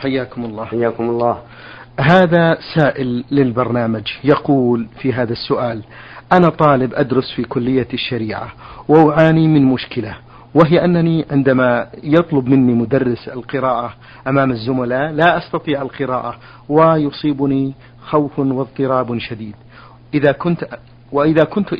حياكم الله. حياكم الله. هذا سائل للبرنامج يقول في هذا السؤال أنا طالب أدرس في كلية الشريعة وأعاني من مشكلة وهي أنني عندما يطلب مني مدرس القراءة أمام الزملاء لا أستطيع القراءة ويصيبني خوف واضطراب شديد. إذا كنت وإذا كنت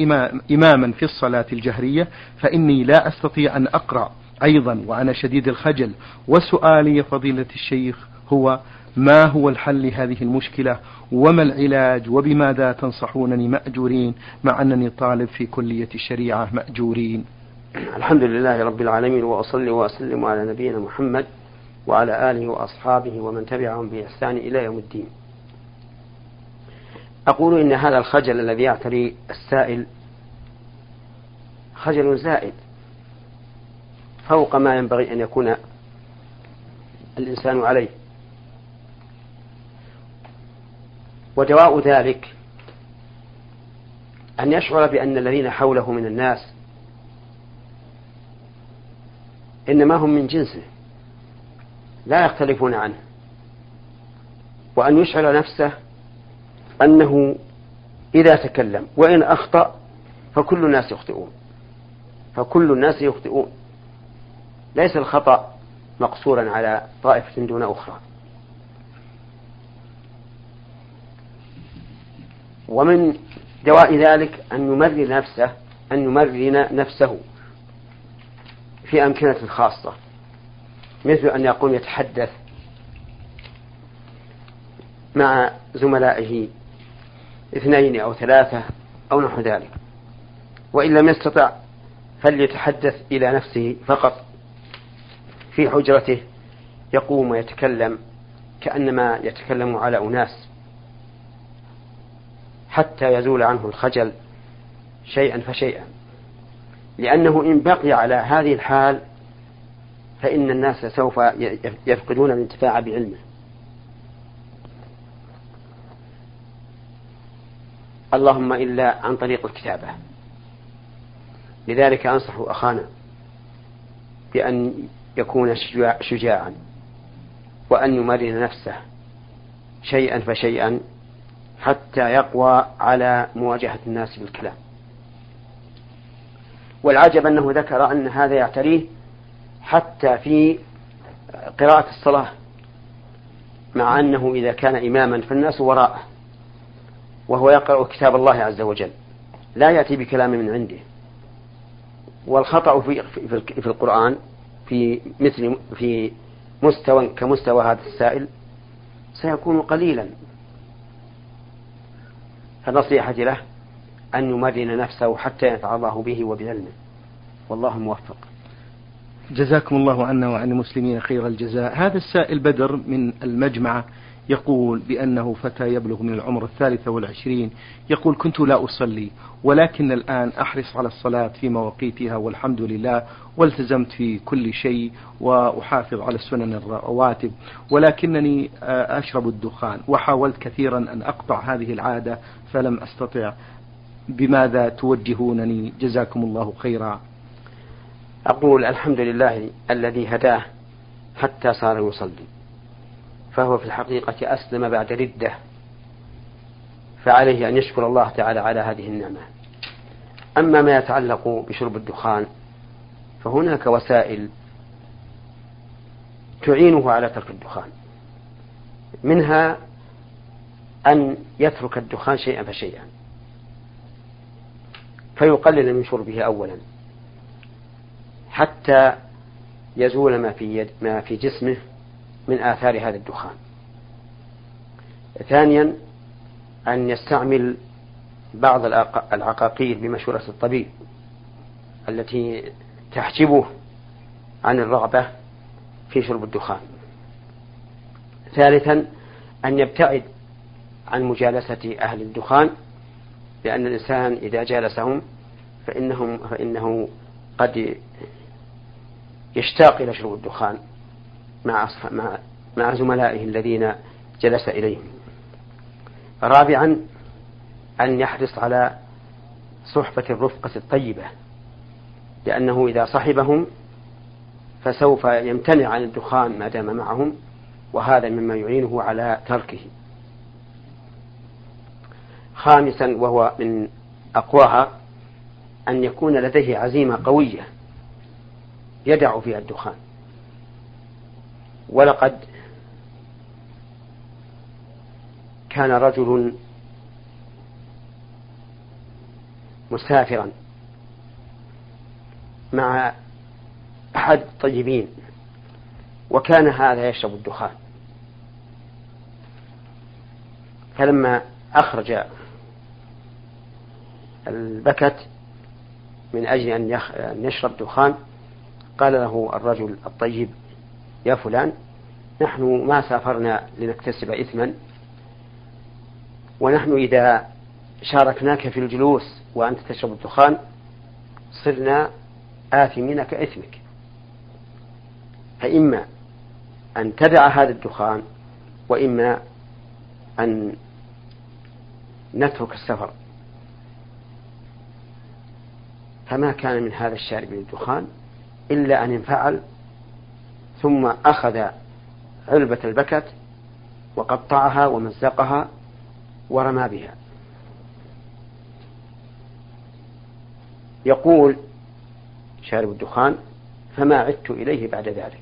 إماما في الصلاة الجهرية فإني لا أستطيع أن أقرأ أيضا وأنا شديد الخجل. وسؤالي يا فضيلة الشيخ هو ما هو الحل لهذه المشكلة وما العلاج وبماذا تنصحونني مأجورين مع أنني طالب في كلية الشريعة مأجورين؟ الحمد لله رب العالمين وأصلي وأسلم على نبينا محمد وعلى آله وأصحابه ومن تبعهم بإحسان إلى يوم الدين. أقول إن هذا الخجل الذي يعتري السائل خجل زائد فوق ما ينبغي أن يكون الإنسان عليه. ودواء ذلك أن يشعر بأن الذين حوله من الناس إنما هم من جنسه لا يختلفون عنه وأن يشعر نفسه أنه إذا تكلم وإن أخطأ فكل الناس يخطئون فكل الناس يخطئون ليس الخطأ مقصورا على طائفة دون أخرى. ومن دواء ذلك أن يمرن نفسه أن يمرن نفسه في أمكنة خاصة مثل أن يقوم يتحدث مع زملائه اثنين أو ثلاثة أو نحو ذلك. وإن لم يستطع فليتحدث إلى نفسه فقط. في حجرته يقوم ويتكلم كأنما يتكلم على أناس. حتى يزول عنه الخجل شيئا فشيئا. لأنه إن بقي على هذه الحال فإن الناس سوف يفقدون الانتفاع بعلمه. اللهم إلا عن طريق الكتابة. لذلك أنصح أخانا بأن يكون شجاعا وأن يمرن نفسه شيئا فشيئا حتى يقوى على مواجهة الناس بالكلام. والعجب أنه ذكر أن هذا يعتريه حتى في قراءة الصلاة مع أنه إذا كان إماما فالناس وراءه وهو يقرأ كتاب الله عز وجل لا يأتي بكلام من عنده. والخطأ في, في القرآن في مثل في مستوى كمستوى هذا السائل سيكون قليلا. فنصيحتي له أن يمرن نفسه حتى الله به وبعلمه. والله موفق. جزاكم الله عنا وعن المسلمين خير الجزاء. هذا السائل بدر من المجمعة يقول بأنه فتى يبلغ من العمر الثالثة والعشرين. يقول كنت لا أصلي ولكن الآن أحرص على الصلاة في مواقيتها والحمد لله والتزمت في كل شيء وأحافظ على السنن الرواتب ولكنني أشرب الدخان وحاولت كثيرا أن أقطع هذه العادة فلم أستطع. بماذا توجهونني؟ جزاكم الله خيرا. أقول الحمد لله الذي هداه حتى صار يصلي فهو في الحقيقة أسلم بعد ردة فعليه أن يشكر الله تعالى على هذه النعمة. أما ما يتعلق بشرب الدخان فهناك وسائل تعينه على ترك الدخان منها أن يترك الدخان شيئا فشيئا فيقلل من شربه أولا. حتى يزول ما في يد ما في جسمه من آثار هذا الدخان. ثانيا أن يستعمل بعض العقاقير بمشورة الطبيب التي تحجبه عن الرغبة في شرب الدخان. ثالثا أن يبتعد عن مجالسة أهل الدخان لأن الإنسان إذا جالسهم فإنهم فإنه قد يشتاق إلى شرب الدخان مع مع مع زملائه الذين جلس إليهم. رابعا أن يحرص على صحبة الرفقة الطيبة لأنه إذا صحبهم فسوف يمتنع عن الدخان ما دام معهم وهذا مما يعينه على تركه. خامسا وهو من أقواها أن يكون لديه عزيمة قوية. يدع فيها الدخان. ولقد كان رجل مسافرا مع أحد الطيبين وكان هذا يشرب الدخان. فلما أخرج البكت من أجل أن يشرب دخان قال له الرجل الطيب يا فلان نحن ما سافرنا لنكتسب إثما ونحن إذا شاركناك في الجلوس وأنت تشرب الدخان صرنا آثمين كإثمك. فإما أن تدع هذا الدخان وإما أن نترك السفر. فما كان من هذا الشارب للدخان إلا أن انفعل ثم أخذ علبة البكت وقطعها ومزقها ورمى بها. يقول شارب الدخان فما عدت إليه بعد ذلك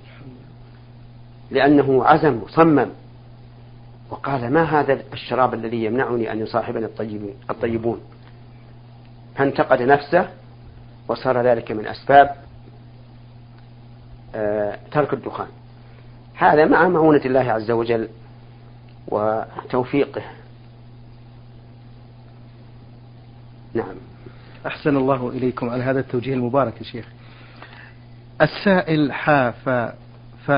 لأنه عزم صمم وقال ما هذا الشراب الذي يمنعني أن يصاحبني الطيبون, الطيبون؟ فانتقد نفسه وصار ذلك من أسباب ترك الدخان. هذا مع معونة الله عز وجل وتوفيقه. نعم. أحسن الله إليكم على هذا التوجيه المبارك يا شيخ. السائل حاف ف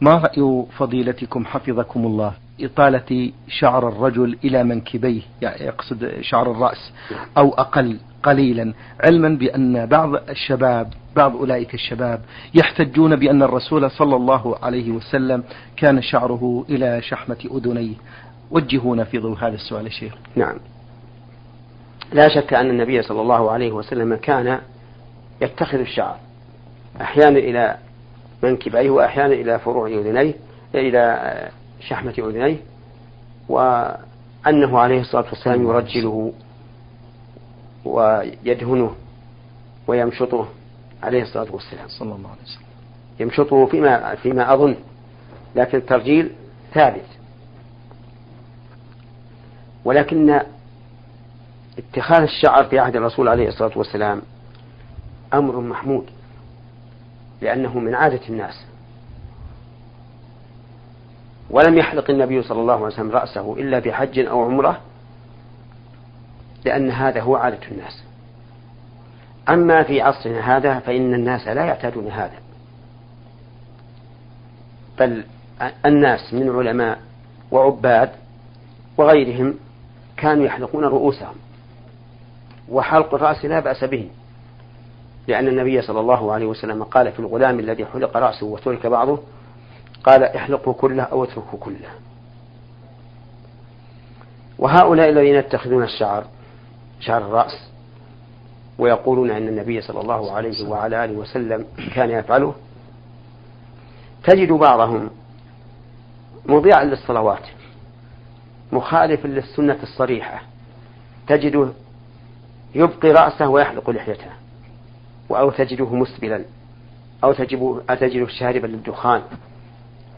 ما رأي فضيلتكم حفظكم الله؟ إطالة شعر الرجل إلى منكبيه يعني يقصد شعر الرأس أو أقل. قليلا. علما بأن بعض الشباب بعض أولئك الشباب يحتجون بأن الرسول صلى الله عليه وسلم كان شعره إلى شحمة أذنيه. وجهونا في ضوء هذا السؤال يا شيخ. نعم. لا شك أن النبي صلى الله عليه وسلم كان يتخذ الشعر أحيانا إلى منكبيه وأحيانا إلى فروع أذنيه إلى شحمة أذنيه وأنه عليه الصلاة والسلام يرجله. ويدهنه ويمشطه عليه الصلاة والسلام. صلى الله عليه وسلم. يمشطه فيما فيما أظن لكن الترجيل ثابت. ولكن اتخاذ الشعر في عهد الرسول عليه الصلاة والسلام أمر محمود لأنه من عادة الناس. ولم يحلق النبي صلى الله عليه وسلم رأسه إلا بحج أو عمرة لأن هذا هو عادة الناس. أما في عصرنا هذا فإن الناس لا يعتادون هذا. بل الناس من علماء وعباد وغيرهم كانوا يحلقون رؤوسهم. وحلق الرأس لا بأس به. لأن النبي صلى الله عليه وسلم قال في الغلام الذي حلق رأسه وترك بعضه قال احلقه كله أو اتركه كله. وهؤلاء الذين يتخذون الشعر شعر الرأس ويقولون أن النبي صلى الله عليه وعلى آله وسلم كان يفعله. تجد بعضهم مضيعا للصلوات مخالفا للسنة الصريحة تجده يبقي رأسه ويحلق لحيته أو تجده مسبلا أو تجده شاربا للدخان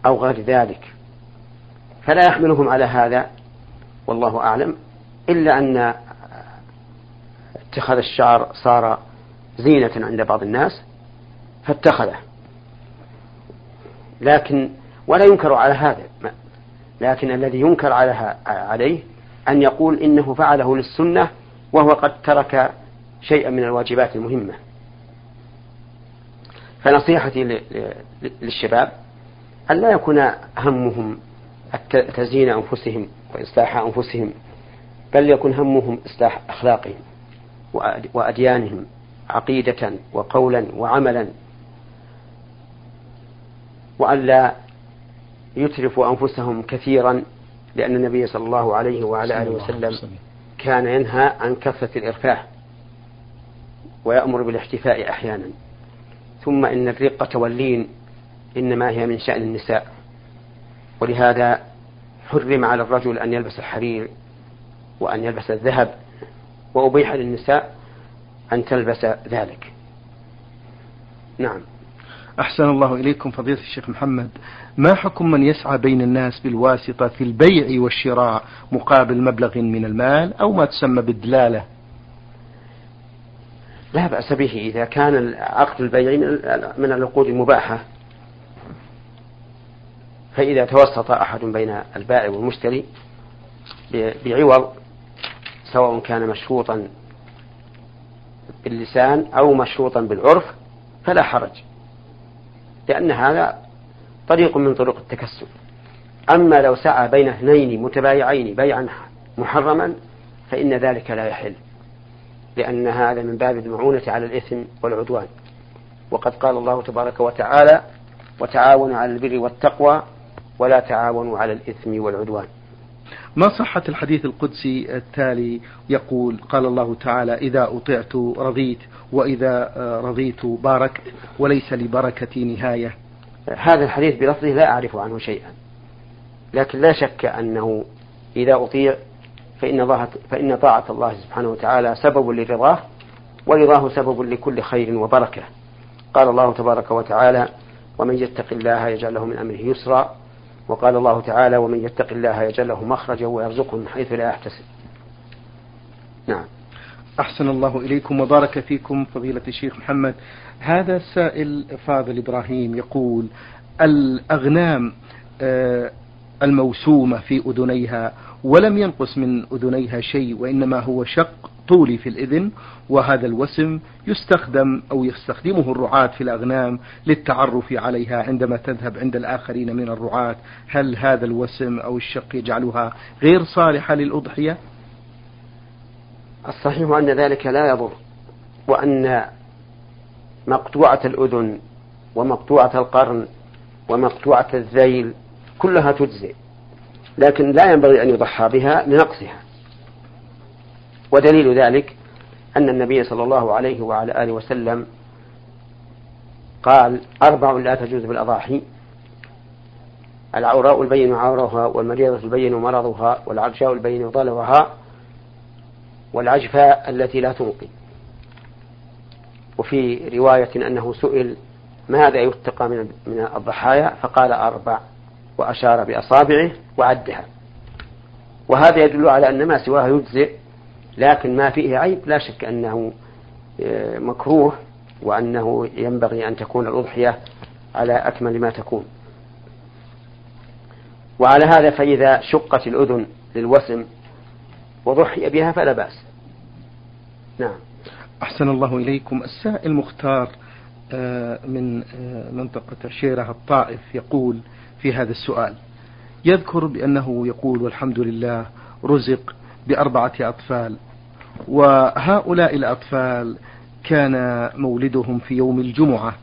أو غير ذلك. فلا يحملهم على هذا والله أعلم إلا أن اتخاذ الشعر صار زينة عند بعض الناس فاتخذه. لكن ولا ينكر على هذا لكن الذي ينكر على عليه أن يقول إنه فعله للسنة وهو قد ترك شيئا من الواجبات المهمة. فنصيحتي للشباب أن لا يكون همهم تزيين أنفسهم وإصلاح أنفسهم بل يكن همهم إصلاح أخلاقهم. وأديانهم عقيدة وقولا وعملا. وأن لا يترفوا أنفسهم كثيرا لأن النبي صلى الله عليه وعلى آله وسلم. كان ينهى عن كثرة الإرفاه ويأمر بالاحتفاء أحيانا. ثم إن الرقة واللين إنما هي من شأن النساء. ولهذا حرم على الرجل أن يلبس الحرير وأن يلبس الذهب وأبيح للنساء أن تلبس ذلك. نعم. أحسن الله إليكم فضيلة الشيخ محمد. ما حكم من يسعى بين الناس بالواسطة في البيع والشراء مقابل مبلغ من المال أو ما تسمى بالدلالة؟ لا بأس به إذا كان عقد البيع من العقود المباحة فإذا توسط أحد بين البائع والمشتري بعوض سواء كان مشروطا باللسان أو مشروطا بالعرف فلا حرج. لأن هذا طريق من طرق التكسب. أما لو سعى بين اثنين متبايعين بيعا محرما فإن ذلك لا يحل لأن هذا من باب المعونة على الإثم والعدوان. وقد قال الله تبارك وتعالى وتعاونوا على البر والتقوى ولا تعاونوا على الإثم والعدوان. ما صحة الحديث القدسي التالي يقول قال الله تعالى إذا أطعت رضيت وإذا رضيت باركت وليس لبركتي نهاية. هذا الحديث بلفظه لا أعرف عنه شيئا لكن لا شك أنه إذا أطيع فإن, فإن طاعة الله سبحانه وتعالى سبب لرضاه ورضاه سبب لكل خير وبركة. قال الله تبارك وتعالى ومن يتق الله يجعل له من أمره يسرا وقال الله تعالى ومن يتق الله يجعل له مخرجا ويرزقه من حيث لا يحتسب. نعم. أحسن الله إليكم وبارك فيكم فضيلة الشيخ محمد. هذا السائل فاضل إبراهيم يقول الأغنام آه، الموسومة في أذنيها ولم ينقص من أذنيها شيء وإنما هو شق طولي في الإذن وهذا الوسم يستخدم أو يستخدمه الرعاة في الأغنام للتعرف عليها عندما تذهب عند الآخرين من الرعاة. هل هذا الوسم أو الشق يجعلها غير صالحة للأضحية؟ الصحيح أن ذلك لا يضر وأن مقطوعة الأذن ومقطوعة القرن ومقطوعة الذيل كلها تجزئ لكن لا ينبغي أن يضحى بها لنقصها. ودليل ذلك أن النبي صلى الله عليه وعلى آله وسلم قال أربع لا تجوز بالأضاحي العوراء البين عورها والمريضة البين مرضها والعرشاء البين ضلعها والعجفاء التي لا تنقي. وفي رواية أنه سئل ماذا يتقى من الضحايا؟ فقال أربع. وأشار بأصابعه وعدها. وهذا يدل على أن ما سواه يجزئ لكن ما فيه عيب لا شك أنه آه، مكروه وأنه ينبغي أن تكون الأضحية على أكمل ما تكون. وعلى هذا فإذا شقت الأذن للوسم وضحي بها فلا بأس. نعم. أحسن الله إليكم. السائل مختار آه، من آه، منطقة شيرة الطائف يقول في هذا السؤال يذكر بأنه يقول والحمد لله رزق بأربعة أطفال. وهؤلاء الأطفال كان مولدهم في يوم الجمعة.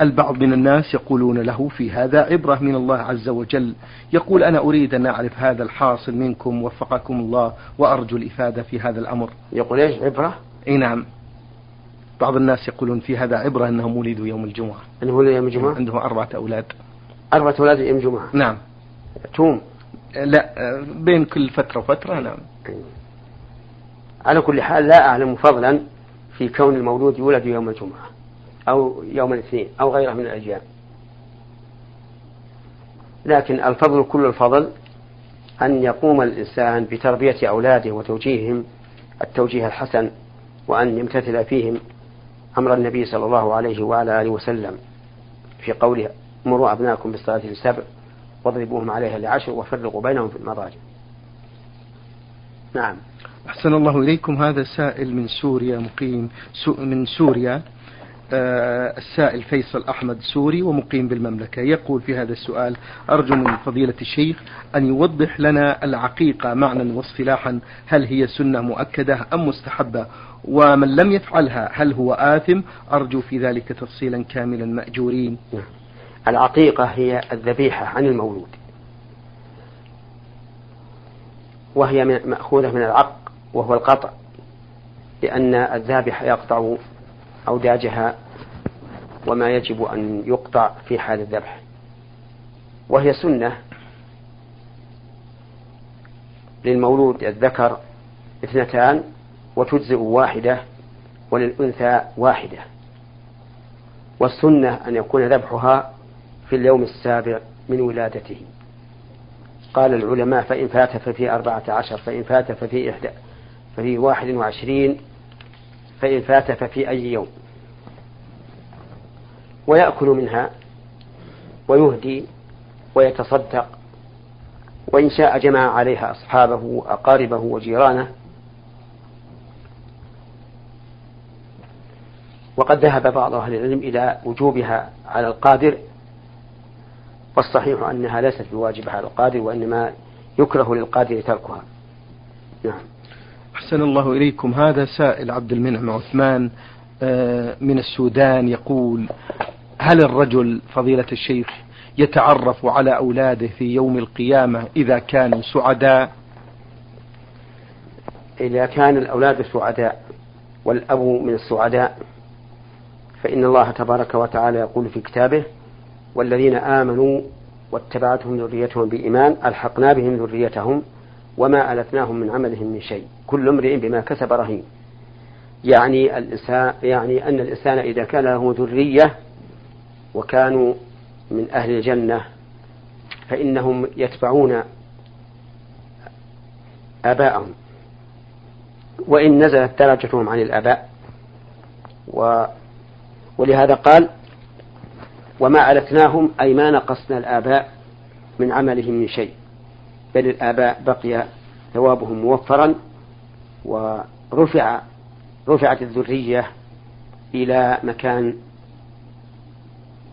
البعض من الناس يقولون له في هذا عبرة من الله عز وجل. يقول أنا أريد أن أعرف هذا الحاصل منكم وفقكم الله وأرجو الإفادة في هذا الأمر. يقول إيش عبرة؟ أي نعم. بعض الناس يقولون في هذا عبرة أنهم ولدوا يوم الجمعة. أنه ولد يوم الجمعة؟ عندهم أربعة أولاد. أربعة أولاد يوم الجمعة؟ نعم. توم. لا بين كل فترة وفترة نعم. على كل حال لا أعلم فضلا في كون المولود يولد يوم الجمعة أو يوم الاثنين أو غيره من الأيام لكن الفضل كل الفضل أن يقوم الإنسان بتربية أولاده وتوجيههم التوجيه الحسن وأن يمتثل فيهم أمر النبي صلى الله عليه وعلى آله وسلم في قوله مروا أبناءكم بالصلاة لسبع واضربوهم عليها لعشر وفرقوا بينهم في المضاجع نعم. أحسن الله إليكم. هذا سائل من سوريا مقيم من سوريا. آه، السائل فيصل أحمد سوري ومقيم بالمملكة. يقول في هذا السؤال أرجو من فضيلة الشيخ أن يوضح لنا العقيقة معنى واصطلاحا هل هي سنة مؤكدة أم مستحبة؟ ومن لم يفعلها هل هو آثم؟ أرجو في ذلك تفصيلا كاملا مأجورين. نعم. العقيقة هي الذبيحة عن المولود. وهي مأخوذة من العق وهو القطع لأن الذابح يقطع أوداجها وما يجب أن يقطع في حال الذبح. وهي سنة للمولود الذكر اثنتان وتجزئ واحدة وللأنثى واحدة. والسنة أن يكون ذبحها في اليوم السابع من ولادته. قال العلماء فإن فات ففي أربعة عشر فإن فات ففي إحدى ففي واحد وعشرين فإن فات ففي أي يوم. ويأكل منها ويهدي ويتصدق وإن شاء جمع عليها أصحابه وأقاربه وجيرانه. وقد ذهب بعض أهل العلم إلى وجوبها على القادر والصحيح أنها ليست بواجبة على القادر وإنما يكره للقادر تركها. نعم. أحسن الله إليكم. هذا سائل عبد المنعم عثمان آه، من السودان يقول هل الرجل فضيلة الشيخ يتعرف على أولاده في يوم القيامة إذا كانوا سعداء؟ إذا كان الأولاد سعداء والأب من السعداء فإن الله تبارك وتعالى يقول في كتابه والذين آمنوا واتبعتهم ذريتهم بإيمان ألحقنا بهم ذريتهم وما ألتناهم من عملهم من شيء. كل امرئ بما كسب رهين. يعني يعني أن الإنسان إذا كان له ذرية وكانوا من أهل الجنة فإنهم يتبعون آباءهم. وإن نزلت درجتهم عن الآباء. و ولهذا قال وما ألتناهم أي ما نقصنا الآباء من عملهم من شيء. بل الآباء بقي ثوابهم موفرا ورفع رفعت الذرية إلى مكان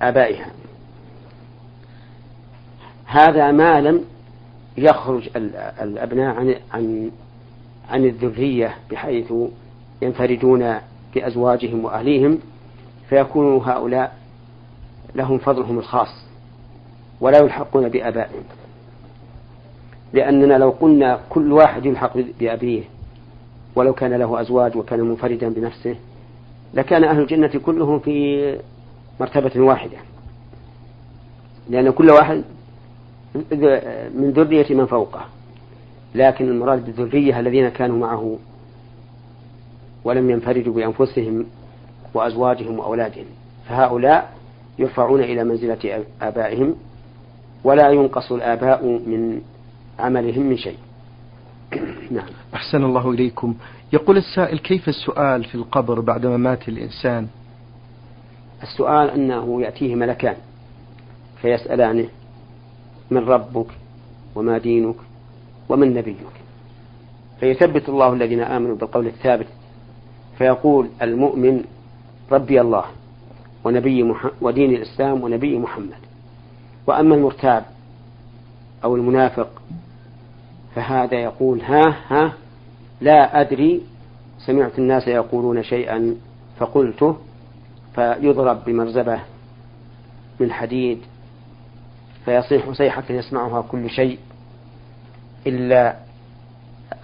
آبائها. هذا ما لم يخرج الأبناء عن عن عن الذرية بحيث ينفردون بأزواجهم وأهليهم فيكون هؤلاء لهم فضلهم الخاص ولا يلحقون بآبائهم. لأننا لو قلنا كل واحد يلحق بأبيه ولو كان له أزواج وكان منفردا بنفسه لكان أهل الجنة كلهم في مرتبة واحدة. لأن كل واحد من ذرية من فوقه لكن المراد بالذرية الذين كانوا معه ولم ينفردوا بأنفسهم وأزواجهم وأولادهم. فهؤلاء يرفعون إلى منزلة آبائهم ولا ينقص الآباء من عملهم من شيء. نعم. أحسن الله إليكم. يقول السائل كيف السؤال في القبر بعدما مات الإنسان؟ السؤال أنه يأتيه ملكان فيسألانه من ربك وما دينك ومن نبيك. فيثبت الله الذين آمنوا بالقول الثابت فيقول المؤمن ربي الله. ونبي محمد ودين الإسلام ونبي محمد. وأما المرتاب أو المنافق فهذا يقول ها ها لا أدري سمعت الناس يقولون شيئا فقلته فيضرب بمرزبة من حديد فيصيح صيحة يسمعها كل شيء إلا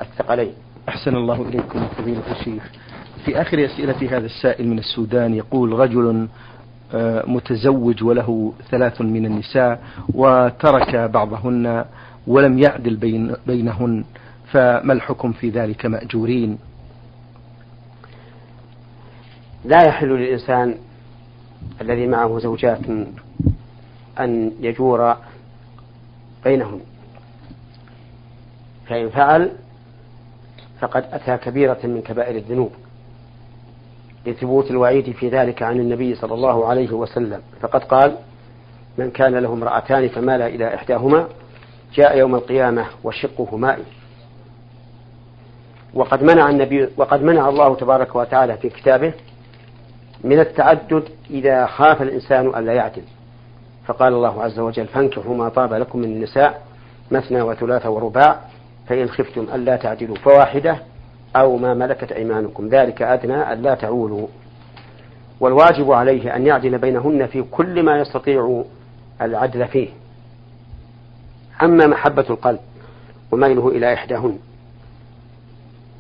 الثقلين. أحسن الله إليكم فضيلة الشيخ. في آخر أسئلة هذا السائل من السودان يقول رجل آه، متزوج وله ثلاث من النساء وترك بعضهن ولم يعدل بين بينهن فما الحكم في ذلك مأجورين؟ لا يحل للإنسان الذي معه زوجات أن يجور بينهن فإن فعل فقد أتى كبيرة من كبائر الذنوب. لثبوت الوعيد في ذلك عن النبي صلى الله عليه وسلم. فقد قال من كان له امرأتان فمال إلى إحداهما جاء يوم القيامة وشقه مائي وقد منع النبي وقد منع الله تبارك وتعالى في كتابه من التعدد إذا خاف الإنسان ألا يعدل. فقال الله عز وجل فانكحوا ما طاب لكم من النساء مثنى وثلاث ورباع فإن خفتم ألا تعدلوا. فواحدة أو ما ملكت أيمانكم. ذلك أدنى ألا تعولوا. والواجب عليه أن يعدل بينهن في كل ما يستطيع العدل فيه. أما محبة القلب وميله إلى إحداهن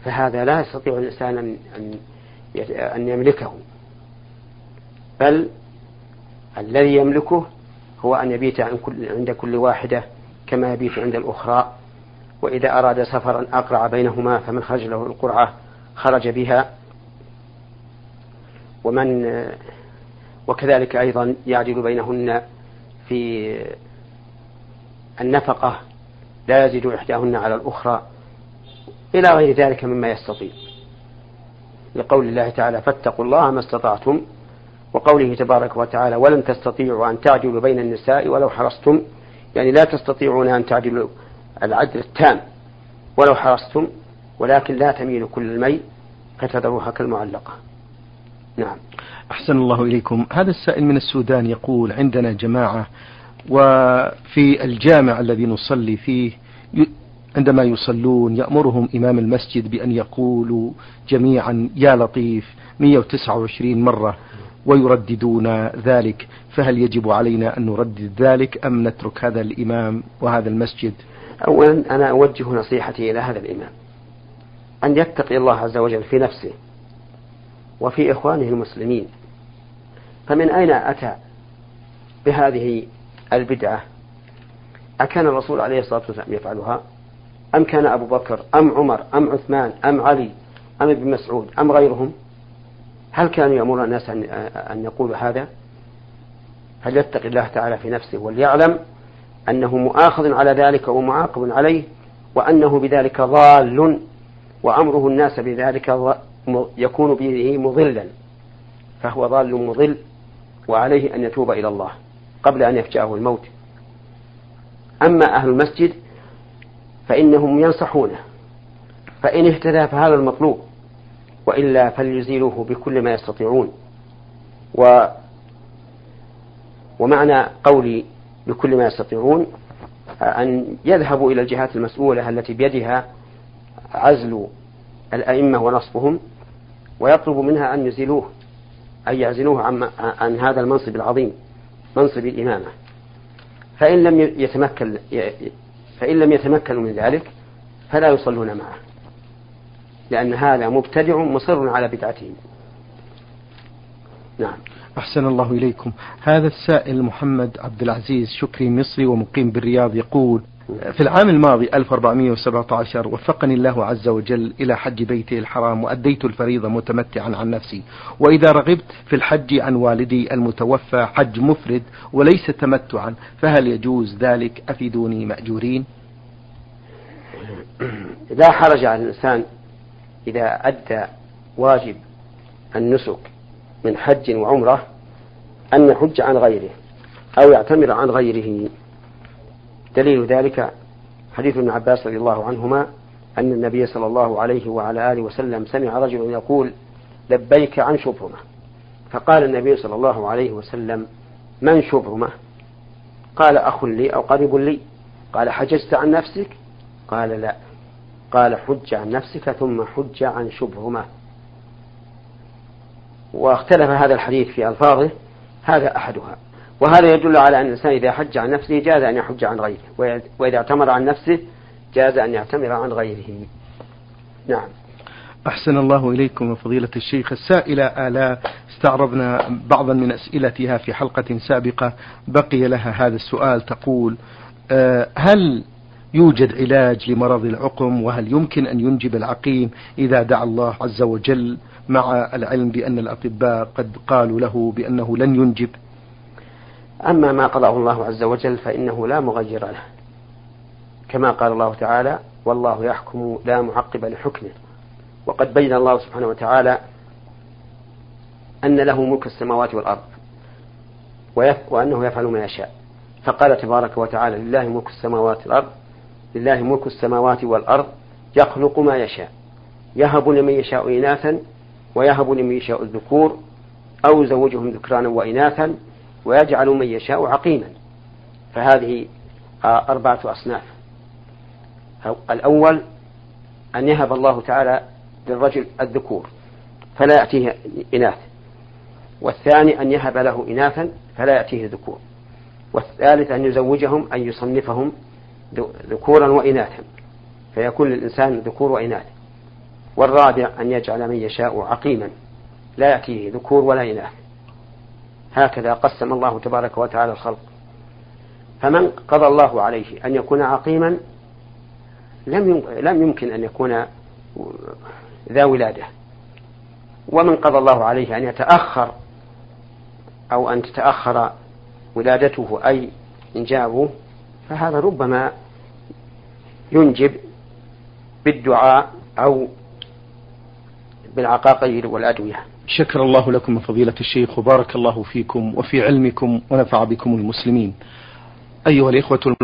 فهذا لا يستطيع الإنسان أن أن يملكه. بل الذي يملكه هو أن يبيت عند كل واحدة كما يبيت عند الأخرى. وإذا أراد سفرا أقرع بينهما فمن خرج له القرعة خرج بها. ومن وكذلك أيضا يعدل بينهن في النفقة لا يزيد إحداهن على الأخرى إلى غير ذلك مما يستطيع. لقول الله تعالى فاتقوا الله ما استطعتم وقوله تبارك وتعالى ولن تستطيعوا أن تعدلوا بين النساء ولو حرصتم. يعني لا تستطيعون أن تعدلوا العدل التام. ولو حرصتم ولكن لا تميلوا كل الميل فتذروها كالمعلقة. نعم. أحسن الله إليكم. هذا السائل من السودان يقول عندنا جماعة وفي الجامع الذي نصلي فيه عندما يصلون يأمرهم إمام المسجد بأن يقولوا جميعا يا لطيف 129 مرة ويرددون ذلك. فهل يجب علينا أن نردد ذلك أم نترك هذا الإمام وهذا المسجد؟ أولا أنا أوجه نصيحتي إلى هذا الإمام أن يتقي الله عز وجل في نفسه وفي إخوانه المسلمين. فمن أين أتى بهذه البدعة؟ أكان الرسول عليه الصلاة والسلام يفعلها؟ أم كان أبو بكر أم عمر أم عثمان أم علي أم ابن مسعود أم غيرهم؟ هل كانوا يأمرون الناس أن, أن يقولوا هذا؟ فليتق الله تعالى في نفسه وليعلم أنه مؤاخذ على ذلك ومعاقب عليه وأنه بذلك ضال وأمره الناس بذلك يكون به مضلا. فهو ضال مضل وعليه أن يتوب إلى الله قبل أن يفجأه الموت. أما أهل المسجد فإنهم ينصحونه فإن اهتدى فهذا المطلوب وإلا فليزيلوه بكل ما يستطيعون. و ومعنى قولي بكل ما يستطيعون أن يذهبوا إلى الجهات المسؤولة التي بيدها عزل الأئمة ونصبهم ويطلب منها أن يزيلوه أن يعزلوه عن, عن هذا المنصب العظيم منصب الإمامة. فإن لم يتمكن فإن لم يتمكنوا من ذلك فلا يصلون معه. لأن هذا مبتدع مصر على بدعته نعم. أحسن الله إليكم. هذا السائل محمد عبد العزيز شكري مصري ومقيم بالرياض يقول في العام الماضي 1417 وفقني الله عز وجل إلى حج بيته الحرام وأديت الفريضة متمتعا عن نفسي. وإذا رغبت في الحج عن والدي المتوفى حج مفرد وليس تمتعا فهل يجوز ذلك؟ أفيدوني مأجورين. لا حرج على الإنسان إذا أدى واجب النسك من حج وعمرة أن يحج عن غيره أو يعتمر عن غيره. دليل ذلك حديث ابن عباس رضي الله عنهما أن النبي صلى الله عليه وعلى آله وسلم سمع رجل يقول لبيك عن شبرمة. فقال النبي صلى الله عليه وسلم من شبرمة؟ قال أخ لي أو قريب لي. قال حجزت عن نفسك؟ قال لا. قال حج عن نفسك ثم حج عن شبهمة واختلف هذا الحديث في ألفاظه هذا أحدها. وهذا يدل على أن الإنسان إذا حج عن نفسه جاز أن يحج عن غيره وإذا اعتمر عن نفسه جاز أن يعتمر عن غيره. نعم. أحسن الله إليكم فضيلة الشيخ. السائلة آلاء استعرضنا بعضا من أسئلتها في حلقة سابقة بقي لها هذا السؤال تقول آه، هل يوجد علاج لمرض العقم؟ وهل يمكن أن ينجب العقيم إذا دعا الله عز وجل؟ مع العلم بأن الأطباء قد قالوا له بأنه لن ينجب. أما ما قضاه الله عز وجل فإنه لا مغير له. كما قال الله تعالى والله يحكم لا معقب لحكمه وقد بين الله سبحانه وتعالى أن له ملك السماوات والأرض وأنه يفعل ما يشاء. فقال تبارك وتعالى لله ملك السماوات والأرض لله ملك السماوات والأرض يخلق ما يشاء يهب لمن يشاء إناثا ويهب لمن يشاء الذكور أو يزوجهم ذكرانا وإناثا ويجعل من يشاء عقيما. فهذه أربعة أصناف. الأول أن يهب الله تعالى للرجل الذكور فلا يأتيه إناث. والثاني أن يهب له إناثا فلا يأتيه ذكور. والثالث أن يزوجهم أن يصنفهم ذكورا وإناثا. فيكون للإنسان ذكور وإناث. والرابع أن يجعل من يشاء عقيما لا يأتيه ذكور ولا إناث. هكذا قسم الله تبارك وتعالى الخلق. فمن قضى الله عليه أن يكون عقيما لم لم يمكن أن يكون ذا ولادة. ومن قضى الله عليه أن يتأخر أو أن تتأخر ولادته أي إنجابه فهذا ربما ينجب بالدعاء أو بالعقاقير والأدوية. شكر الله لكم فضيلة الشيخ وبارك الله فيكم وفي علمكم ونفع بكم المسلمين. أيها الإخوة